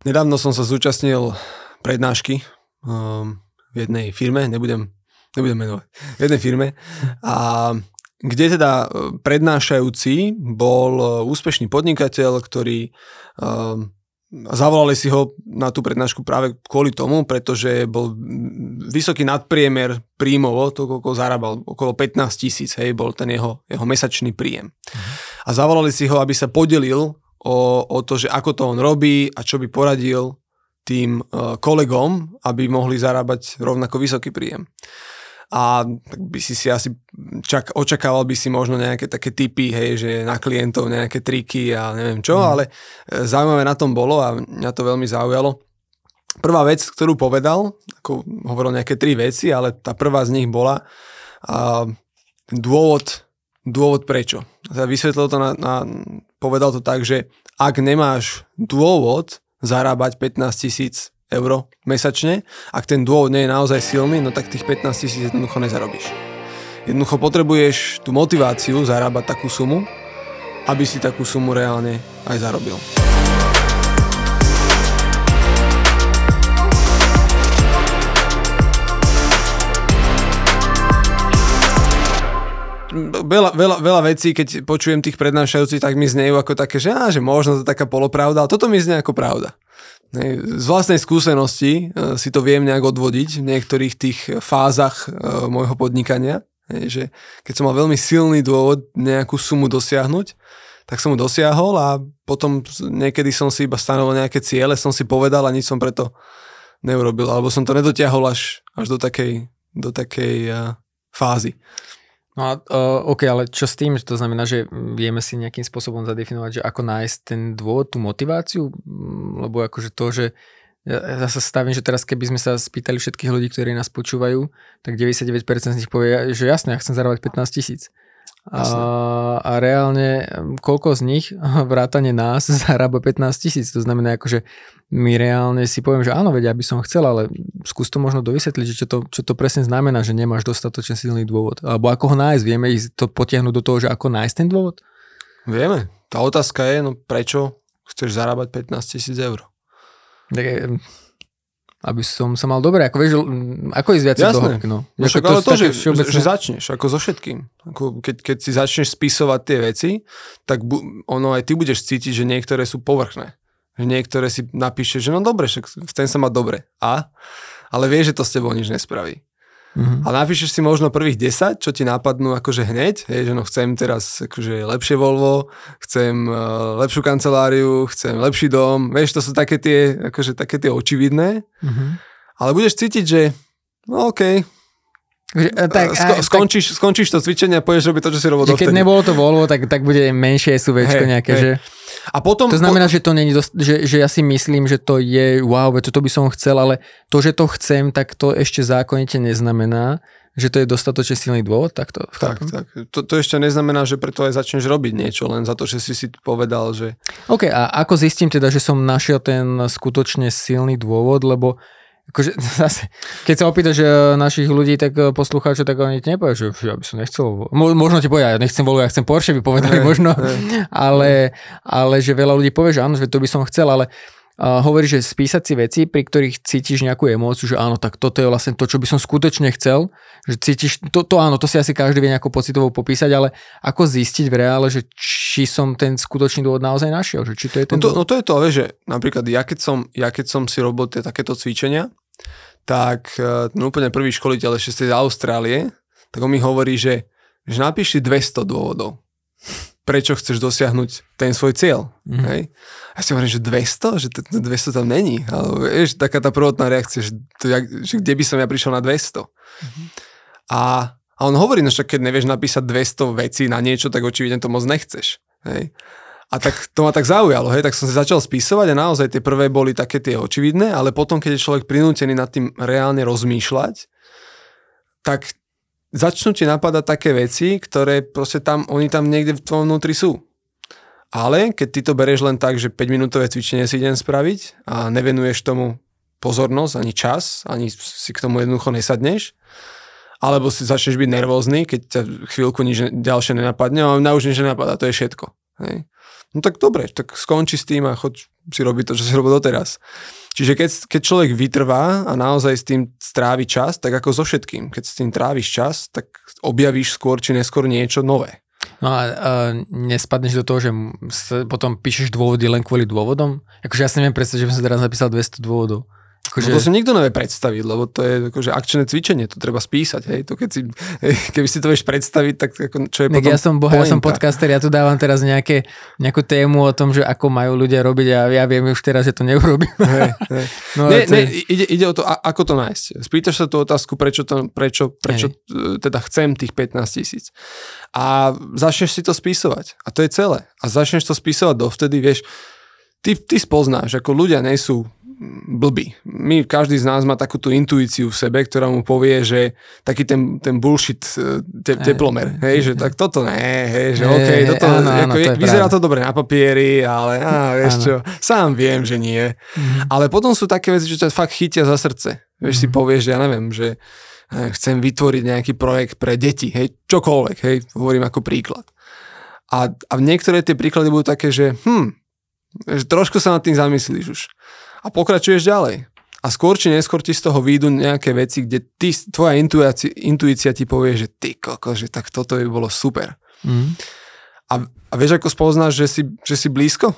Nedávno som sa zúčastnil prednášky um, v jednej firme, nebudem, nebudem menovať, v jednej firme a kde teda prednášajúci bol úspešný podnikateľ, ktorý um, zavolali si ho na tú prednášku práve kvôli tomu, pretože bol vysoký nadpriemer príjmovo, to koľko zarábal, okolo 15 tisíc, hej, bol ten jeho, jeho mesačný príjem. Uh-huh. A zavolali si ho, aby sa podelil o, o to, že ako to on robí a čo by poradil tým uh, kolegom, aby mohli zarábať rovnako vysoký príjem a tak by si si asi čak, očakával by si možno nejaké také typy, hej, že na klientov nejaké triky a neviem čo, mm. ale e, zaujímavé na tom bolo a mňa to veľmi zaujalo. Prvá vec, ktorú povedal, ako hovoril nejaké tri veci, ale tá prvá z nich bola a, dôvod, dôvod prečo. Teda vysvetlil to na, na, povedal to tak, že ak nemáš dôvod zarábať 15 tisíc eur mesačne. Ak ten dôvod nie je naozaj silný, no tak tých 15 tisíc jednoducho nezarobíš. Jednoducho potrebuješ tú motiváciu zarábať takú sumu, aby si takú sumu reálne aj zarobil. Veľa, veľa, veľa vecí, keď počujem tých prednášajúcich, tak mi znejú ako také, že, á, že možno to taká polopravda, ale toto mi znie ako pravda. Z vlastnej skúsenosti e, si to viem nejak odvodiť v niektorých tých fázach e, môjho podnikania, že keď som mal veľmi silný dôvod nejakú sumu dosiahnuť, tak som mu dosiahol a potom niekedy som si iba stanovil nejaké ciele, som si povedal a nič som preto neurobil, alebo som to nedotiahol až, až do takej, do takej uh, fázy. No a uh, OK, ale čo s tým? To znamená, že vieme si nejakým spôsobom zadefinovať, že ako nájsť ten dôvod, tú motiváciu? Lebo akože to, že ja, sa stavím, že teraz keby sme sa spýtali všetkých ľudí, ktorí nás počúvajú, tak 99% z nich povie, že jasne, ja chcem zarábať 15 tisíc. A, a reálne koľko z nich vrátane nás zarába 15 tisíc. To znamená akože my reálne si poviem, že áno, veď ja by som chcel, ale skús to možno dovysvetliť, že čo to, čo to presne znamená, že nemáš dostatočne silný dôvod. Alebo ako ho nájsť, vieme ísť to potiahnuť do toho, že ako nájsť ten dôvod? Vieme. Tá otázka je, no prečo chceš zarábať 15 tisíc eur? Tak, aby som sa mal dobre, ako vieš, ako ísť viac do hĺbky, no. no však, ale to, že, všeobecné... že začneš, ako so všetkým. Ako keď, keď si začneš spisovať tie veci, tak bu, ono aj ty budeš cítiť, že niektoré sú povrchné. Že niektoré si napíšeš, že no dobre, však chcem sa mať dobre. A? Ale vieš, že to s tebou nič nespraví. Mm-hmm. A napíšeš si možno prvých 10, čo ti napadnú akože hneď, hej, že no chcem teraz akože lepšie Volvo, chcem uh, lepšiu kanceláriu, chcem lepší dom, vieš, to sú také tie, akože také tie očividné, mm-hmm. ale budeš cítiť, že no okej, okay, tak, Sko- a, skončíš, tak, skončíš to cvičenie a pôjdeš robiť to, čo si robil Keď nebolo to Volvo, tak, tak bude menšie SUVčko hey, nejaké, hey. že... A potom... To znamená, po... že to není dosť, že, že ja si myslím, že to je wow, toto by som chcel, ale to, že to chcem, tak to ešte zákonite neznamená, že to je dostatočne silný dôvod, tak to Tak, tak. To, to ešte neznamená, že preto aj začneš robiť niečo, len za to, že si si povedal, že... OK, a ako zistím teda, že som našiel ten skutočne silný dôvod, lebo akože zase, keď sa opýtaš našich ľudí, tak eh, poslucháčov, tak oni ti nepovedajú, že ja by som nechcel, možno ti povedia, ja nechcem Volvo, ja chcem Porsche, by povedali hey, možno, hey. Ale, ale že veľa ľudí povie, že áno, že to by som chcel, ale uh, hovorí, že spísať si veci, pri ktorých cítiš nejakú emóciu, že áno, tak toto je vlastne to, čo by som skutočne chcel, že cítiš, to, to áno, to si asi každý vie nejako pocitovo popísať, ale ako zistiť v reále, že či som ten skutočný dôvod naozaj našiel, že či to je ten no to, no to je to, že napríklad ja keď som, ja keď som si robil tie takéto cvičenia, tak e, no úplne prvý školiteľ ešte z Austrálie, tak on mi hovorí, že, že napíš si 200 dôvodov, prečo chceš dosiahnuť ten svoj cieľ. Mm-hmm. Hej? A si hovorím, že 200? Že to 200 tam není. Ale vieš, taká tá prvotná reakcia, že, to, že kde by som ja prišiel na 200. Mm-hmm. A, a on hovorí, no však keď nevieš napísať 200 vecí na niečo, tak očividne to moc nechceš. Hej? A tak to ma tak zaujalo, hej, tak som si začal spisovať a naozaj tie prvé boli také tie očividné, ale potom, keď je človek prinútený nad tým reálne rozmýšľať, tak začnú ti napadať také veci, ktoré proste tam, oni tam niekde v tvojom vnútri sú. Ale keď ty to bereš len tak, že 5-minútové cvičenie si idem spraviť a nevenuješ tomu pozornosť, ani čas, ani si k tomu jednoducho nesadneš, alebo si začneš byť nervózny, keď ťa chvíľku nič ďalšie nenapadne, a mňa už nič nenapadá, to je všetko. Hej. No tak dobre, tak skonči s tým a choď si robiť to, čo si robil doteraz. Čiže keď, keď človek vytrvá a naozaj s tým strávi čas, tak ako so všetkým, keď s tým tráviš čas, tak objavíš skôr či neskôr niečo nové. No a, a nespadneš do toho, že potom píšeš dôvody len kvôli dôvodom? Akože ja si neviem predstaviť, že by som teraz napísal 200 dôvodov. Akože... No to si nikto nevie predstaviť, lebo to je akože akčné cvičenie, to treba spísať, hej, to keď si, keby si to vieš predstaviť, tak ako, čo je tak potom ja som, boha, ja som podcaster, ja tu dávam teraz nejaké, nejakú tému o tom, že ako majú ľudia robiť a ja viem už teraz, že to neurobím. Hej, hej. No, ne, ne, je... ide, ide o to, a, ako to nájsť. Spýtaš sa tú otázku, prečo, to, prečo, prečo hej. teda chcem tých 15 tisíc. A začneš si to spísovať. A to je celé. A začneš to spísovať dovtedy, vieš, ty, ty spoznáš, ako ľudia nie sú blbý. My, každý z nás má takú tú intuíciu v sebe, ktorá mu povie, že taký ten, ten bullshit e, te, teplomer, hej, že tak toto ne, hej, že OK, toto, áno, áno, ako, to vyzerá to dobre na papieri, ale á, vieš áno. čo, sám viem, že nie. Mm-hmm. Ale potom sú také veci, že ťa fakt chytia za srdce. Vieš, mm-hmm. si mhm. povieš, že ja neviem, že e, chcem vytvoriť nejaký projekt pre deti, hej, čokoľvek, hej, hovorím ako príklad. A, a niektoré tie príklady budú také, že hm, že trošku sa nad tým zamyslíš už a pokračuješ ďalej. A skôr či neskôr ti z toho výjdu nejaké veci, kde ty, tvoja intuícia, intuícia ti povie, že ty koko, že tak toto by bolo super. Mm. A, a vieš, ako spoznáš, že si, že si blízko?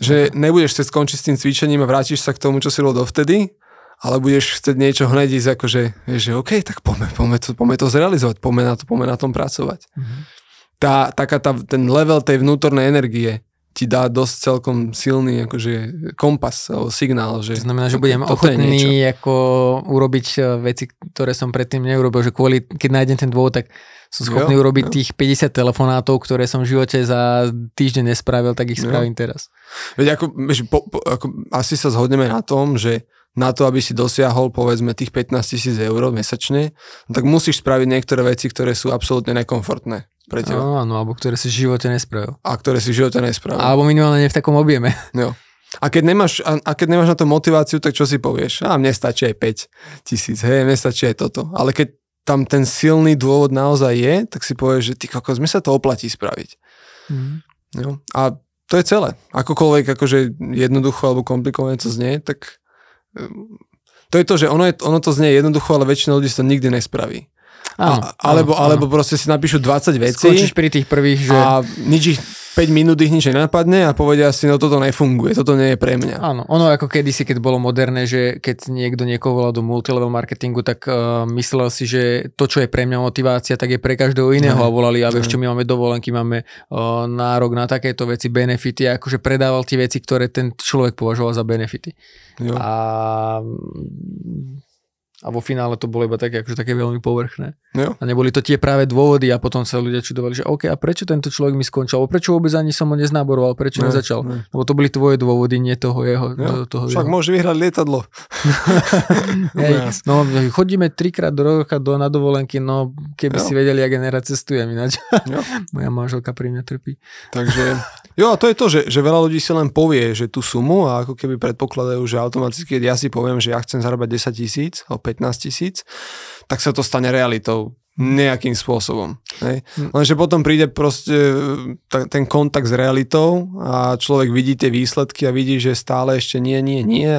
Že nebudeš chcieť skončiť s tým cvičením a vrátiš sa k tomu, čo si robil dovtedy, ale budeš chcieť niečo hneď ísť, akože, vieš, že OK, tak poďme, poďme, to, poďme to zrealizovať, poďme na, to, poďme na tom pracovať. Mm-hmm. Tá, taká tá, ten level tej vnútornej energie ti dá dosť celkom silný akože kompas alebo signál. Že to znamená, že budem ochotný ako urobiť e, veci, ktoré som predtým neurobil, že kvôli, keď nájdem ten dôvod, tak som schopný jo, urobiť jo. tých 50 telefonátov, ktoré som v živote za týždeň nespravil, tak ich spravím jo. teraz. Veď ako, po, po, ako, asi sa zhodneme na tom, že na to, aby si dosiahol povedzme tých 15 tisíc eur mesačne, no tak musíš spraviť niektoré veci, ktoré sú absolútne nekomfortné pre teba. No, áno, alebo ktoré si v živote nespravil. A ktoré si v živote nespravil. Alebo minimálne nie v takom objeme. Jo. A keď, nemáš, a, a keď nemáš na to motiváciu, tak čo si povieš? A mne stačí aj 5 tisíc, hej, mne stačí aj toto. Ale keď tam ten silný dôvod naozaj je, tak si povieš, že ty kokos, mi sa to oplatí spraviť. Mm. Jo. A to je celé. Akokoľvek akože jednoducho alebo komplikované to znie, tak ehm, to je to, že ono, je, ono to znie jednoducho, ale väčšina ľudí to nikdy nespraví. Áno, a, alebo, áno, alebo proste si napíšu 20 vecí. Skončíš pri tých prvých, že... A nič ich 5 minút ich nič nenapadne a povedia si, no toto nefunguje, toto nie je pre mňa. Áno, ono ako kedysi, keď bolo moderné, že keď niekto niekoho volal do multilevel marketingu, tak uh, myslel si, že to, čo je pre mňa motivácia, tak je pre každého iného a volali, a vieš čo, my máme dovolenky, máme uh, nárok na takéto veci, benefity, a akože predával tie veci, ktoré ten človek považoval za benefity. Jo. A a vo finále to bolo iba také, akože také veľmi povrchné. Jo. A neboli to tie práve dôvody a potom sa ľudia čudovali, že OK, a prečo tento človek mi skončil, alebo prečo vôbec ani som ho neznáboroval, prečo ne, nezačal. Ne. Lebo to boli tvoje dôvody, nie toho jeho. Jo. Toho Však jeho. môže vyhrať lietadlo. Hej, no, chodíme trikrát do roka do, na dovolenky, no keby jo. si vedeli, jak generát cestujem ináč. Moja manželka pri mňa trpí. Takže, jo a to je to, že, že veľa ľudí si len povie, že tú sumu a ako keby predpokladajú, že automaticky, keď ja si poviem, že ja chcem zarábať 10 tisíc, 15 tisíc, tak sa to stane realitou nejakým spôsobom. Hej. Hm. Lenže potom príde proste e, ten kontakt s realitou a človek vidí tie výsledky a vidí, že stále ešte nie, nie, nie.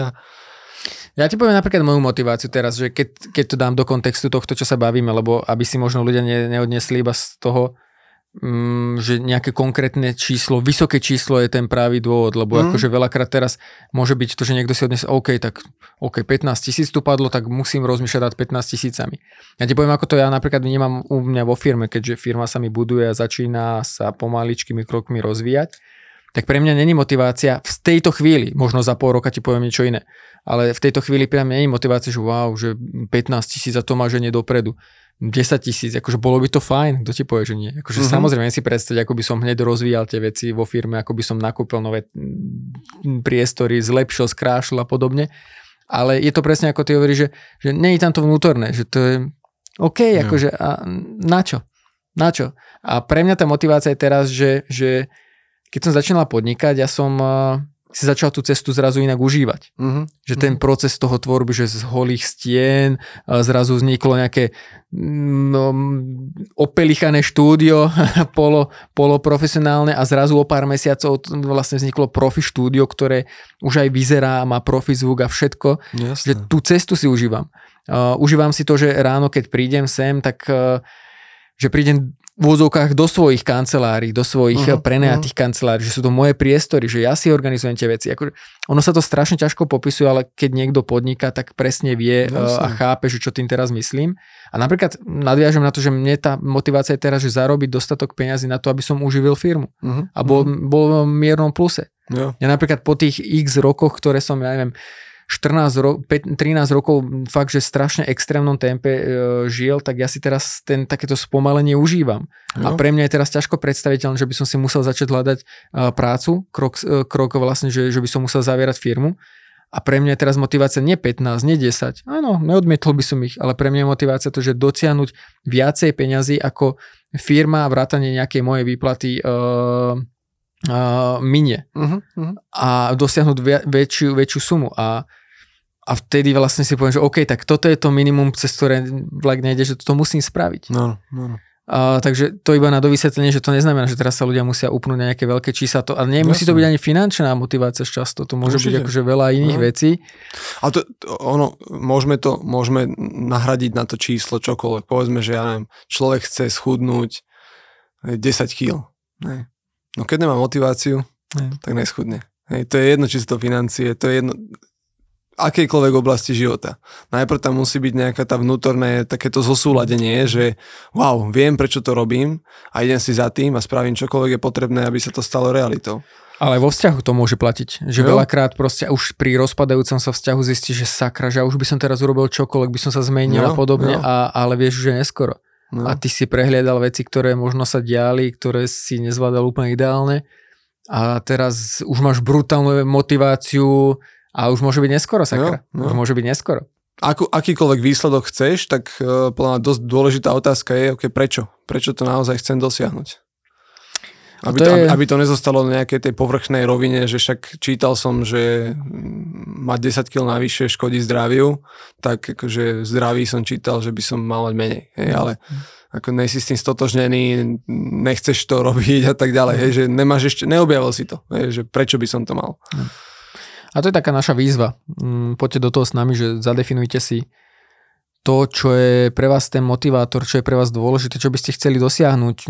Ja ti poviem napríklad moju motiváciu teraz, že keď, keď to dám do kontextu tohto, čo sa bavíme, lebo aby si možno ľudia ne, neodnesli iba z toho, že nejaké konkrétne číslo, vysoké číslo je ten právý dôvod, lebo mm. akože veľakrát teraz môže byť to, že niekto si odniesie, OK, tak OK, 15 tisíc tu padlo, tak musím rozmýšľať nad 15 tisícami. Ja ti poviem, ako to ja napríklad vnímam u mňa vo firme, keďže firma sa mi buduje a začína sa pomaličkými krokmi rozvíjať, tak pre mňa není motivácia v tejto chvíli, možno za pol roka ti poviem niečo iné, ale v tejto chvíli pre mňa není motivácia, že wow, že 15 tisíc a to má ženie dopredu 10 tisíc, akože bolo by to fajn, kto ti povie, že nie. Akože mm-hmm. samozrejme si predstaviť, ako by som hneď rozvíjal tie veci vo firme, ako by som nakúpil nové priestory, zlepšil, skrášil a podobne. Ale je to presne ako ty hovoríš, že, že nie je tam to vnútorné, že to je OK, no. akože a na čo? Na čo? A pre mňa tá motivácia je teraz, že, že keď som začínala podnikať, ja som si začal tú cestu zrazu inak užívať. Uh-huh. Že ten proces toho tvorby, že z holých stien zrazu vzniklo nejaké no, opelichané štúdio, polo, poloprofesionálne a zrazu o pár mesiacov vlastne vzniklo profi štúdio, ktoré už aj vyzerá, má profi zvuk a všetko. Jasné. Že tú cestu si užívam. Uh, užívam si to, že ráno, keď prídem sem, tak uh, že prídem v úzovkách do svojich kancelárií, do svojich uh-huh, prenajatých uh-huh. kancelárií, že sú to moje priestory, že ja si organizujem tie veci. Ako, ono sa to strašne ťažko popisuje, ale keď niekto podniká, tak presne vie uh, a chápe, že čo tým teraz myslím. A napríklad nadviažem na to, že mne tá motivácia je teraz, že zarobiť dostatok peňazí na to, aby som uživil firmu. Uh-huh, a bol, uh-huh. bol v miernom pluse. Jo. Ja napríklad po tých x rokoch, ktoré som, ja neviem, 14 ro- 5, 13 rokov fakt, že strašne extrémnom tempe e, žil, tak ja si teraz ten takéto spomalenie užívam. Jo. A pre mňa je teraz ťažko predstaviteľné, že by som si musel začať hľadať e, prácu, krok, e, krok vlastne, že, že by som musel zavierať firmu. A pre mňa je teraz motivácia nie 15, nie 10. Áno, neodmietol by som ich, ale pre mňa je motivácia to, že dociahnuť viacej peňazí ako firma a vrátanie nejakej mojej výplaty e, uh, minie uh-huh, uh-huh. a dosiahnuť via, väčšiu, väčšiu sumu a, a vtedy vlastne si poviem, že OK, tak toto je to minimum, cez ktoré vlak nejde, že to musím spraviť. No, no, no. Uh, takže to iba na dovysvetlenie, že to neznamená, že teraz sa ľudia musia upnúť na nejaké veľké čísla. To, a nemusí to byť ani finančná motivácia často, to môže Určite. byť akože veľa iných no. vecí. A to, to, ono, môžeme to, môžeme nahradiť na to číslo čokoľvek. Povedzme, že ja neviem, človek chce schudnúť 10 kg. Ne. No keď nemá motiváciu, ne. tak neschudne. Hej, to je jedno, či sú to financie, to je jedno, akejkoľvek oblasti života. Najprv tam musí byť nejaká tá vnútorné takéto zosúladenie, že wow, viem, prečo to robím a idem si za tým a spravím čokoľvek je potrebné, aby sa to stalo realitou. Ale vo vzťahu to môže platiť. Že jo. veľakrát proste už pri rozpadajúcom sa vzťahu zistí, že sakra, že už by som teraz urobil čokoľvek, by som sa zmenil jo, a podobne, a, ale vieš, že neskoro. No. A ty si prehliadal veci, ktoré možno sa diali, ktoré si nezvládal úplne ideálne a teraz už máš brutálnu motiváciu a už môže byť neskoro, sakra. No, no. Už môže byť neskoro. Ako, akýkoľvek výsledok chceš, tak uh, podľa dosť dôležitá otázka je, okay, prečo? Prečo to naozaj chcem dosiahnuť? Aby to, to, je... aby to nezostalo na nejakej tej povrchnej rovine, že však čítal som, že mať 10 kg navyše škodí zdraviu, tak akože zdraví som čítal, že by som mal mať menej. Hej, ale ako nejsi s tým stotožnený, nechceš to robiť a tak ďalej, hej, že nemáš ešte, neobjavil si to, hej, že prečo by som to mal. A to je taká naša výzva. Mm, poďte do toho s nami, že zadefinujte si to, čo je pre vás ten motivátor, čo je pre vás dôležité, čo by ste chceli dosiahnuť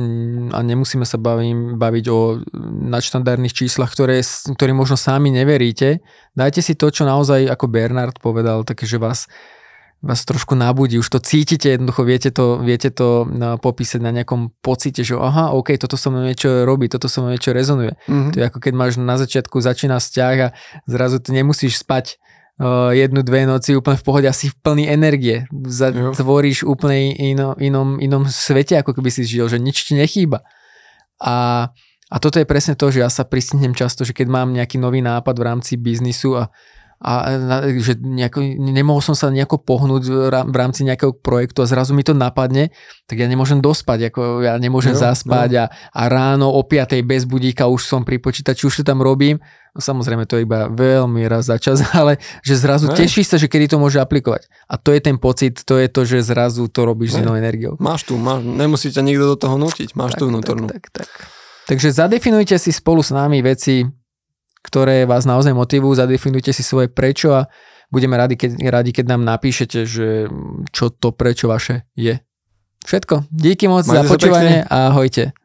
a nemusíme sa baviť, baviť o nadštandardných číslach, ktoré, ktoré možno sami neveríte. Dajte si to, čo naozaj, ako Bernard povedal, také, že vás, vás trošku nabudí, už to cítite, jednoducho viete to, viete to no, popísať na nejakom pocite, že aha, OK, toto som niečo robí, toto som niečo rezonuje. Mm-hmm. To je ako keď máš na začiatku začína vzťah a zrazu ty nemusíš spať jednu, dve noci úplne v pohode asi v plný energie. Zatvoríš úplne ino, inom, inom svete, ako keby si žil, že nič ti nechýba. A, a toto je presne to, že ja sa pristihnem často, že keď mám nejaký nový nápad v rámci biznisu a a že nejako, nemohol som sa nejako pohnúť v rámci nejakého projektu a zrazu mi to napadne, tak ja nemôžem dospať, ako ja nemôžem no, zaspať no. A, a ráno o 5 bez budíka už som pri počítači, už to tam robím. No samozrejme to je iba veľmi raz za čas, ale že zrazu ne. tešíš sa, že kedy to môže aplikovať. A to je ten pocit, to je to, že zrazu to robíš ne. s inou energiou. Máš tu, máš, nemusí ťa nikto do toho nutiť, máš tak, tu vnútornú. Tak, tak, tak. Takže zadefinujte si spolu s nami veci, ktoré vás naozaj motivujú, zadefinujte si svoje prečo a budeme radi, keď, radi, keď nám napíšete, že čo to prečo vaše je. Všetko. Díky moc Majte za počúvanie a ahojte.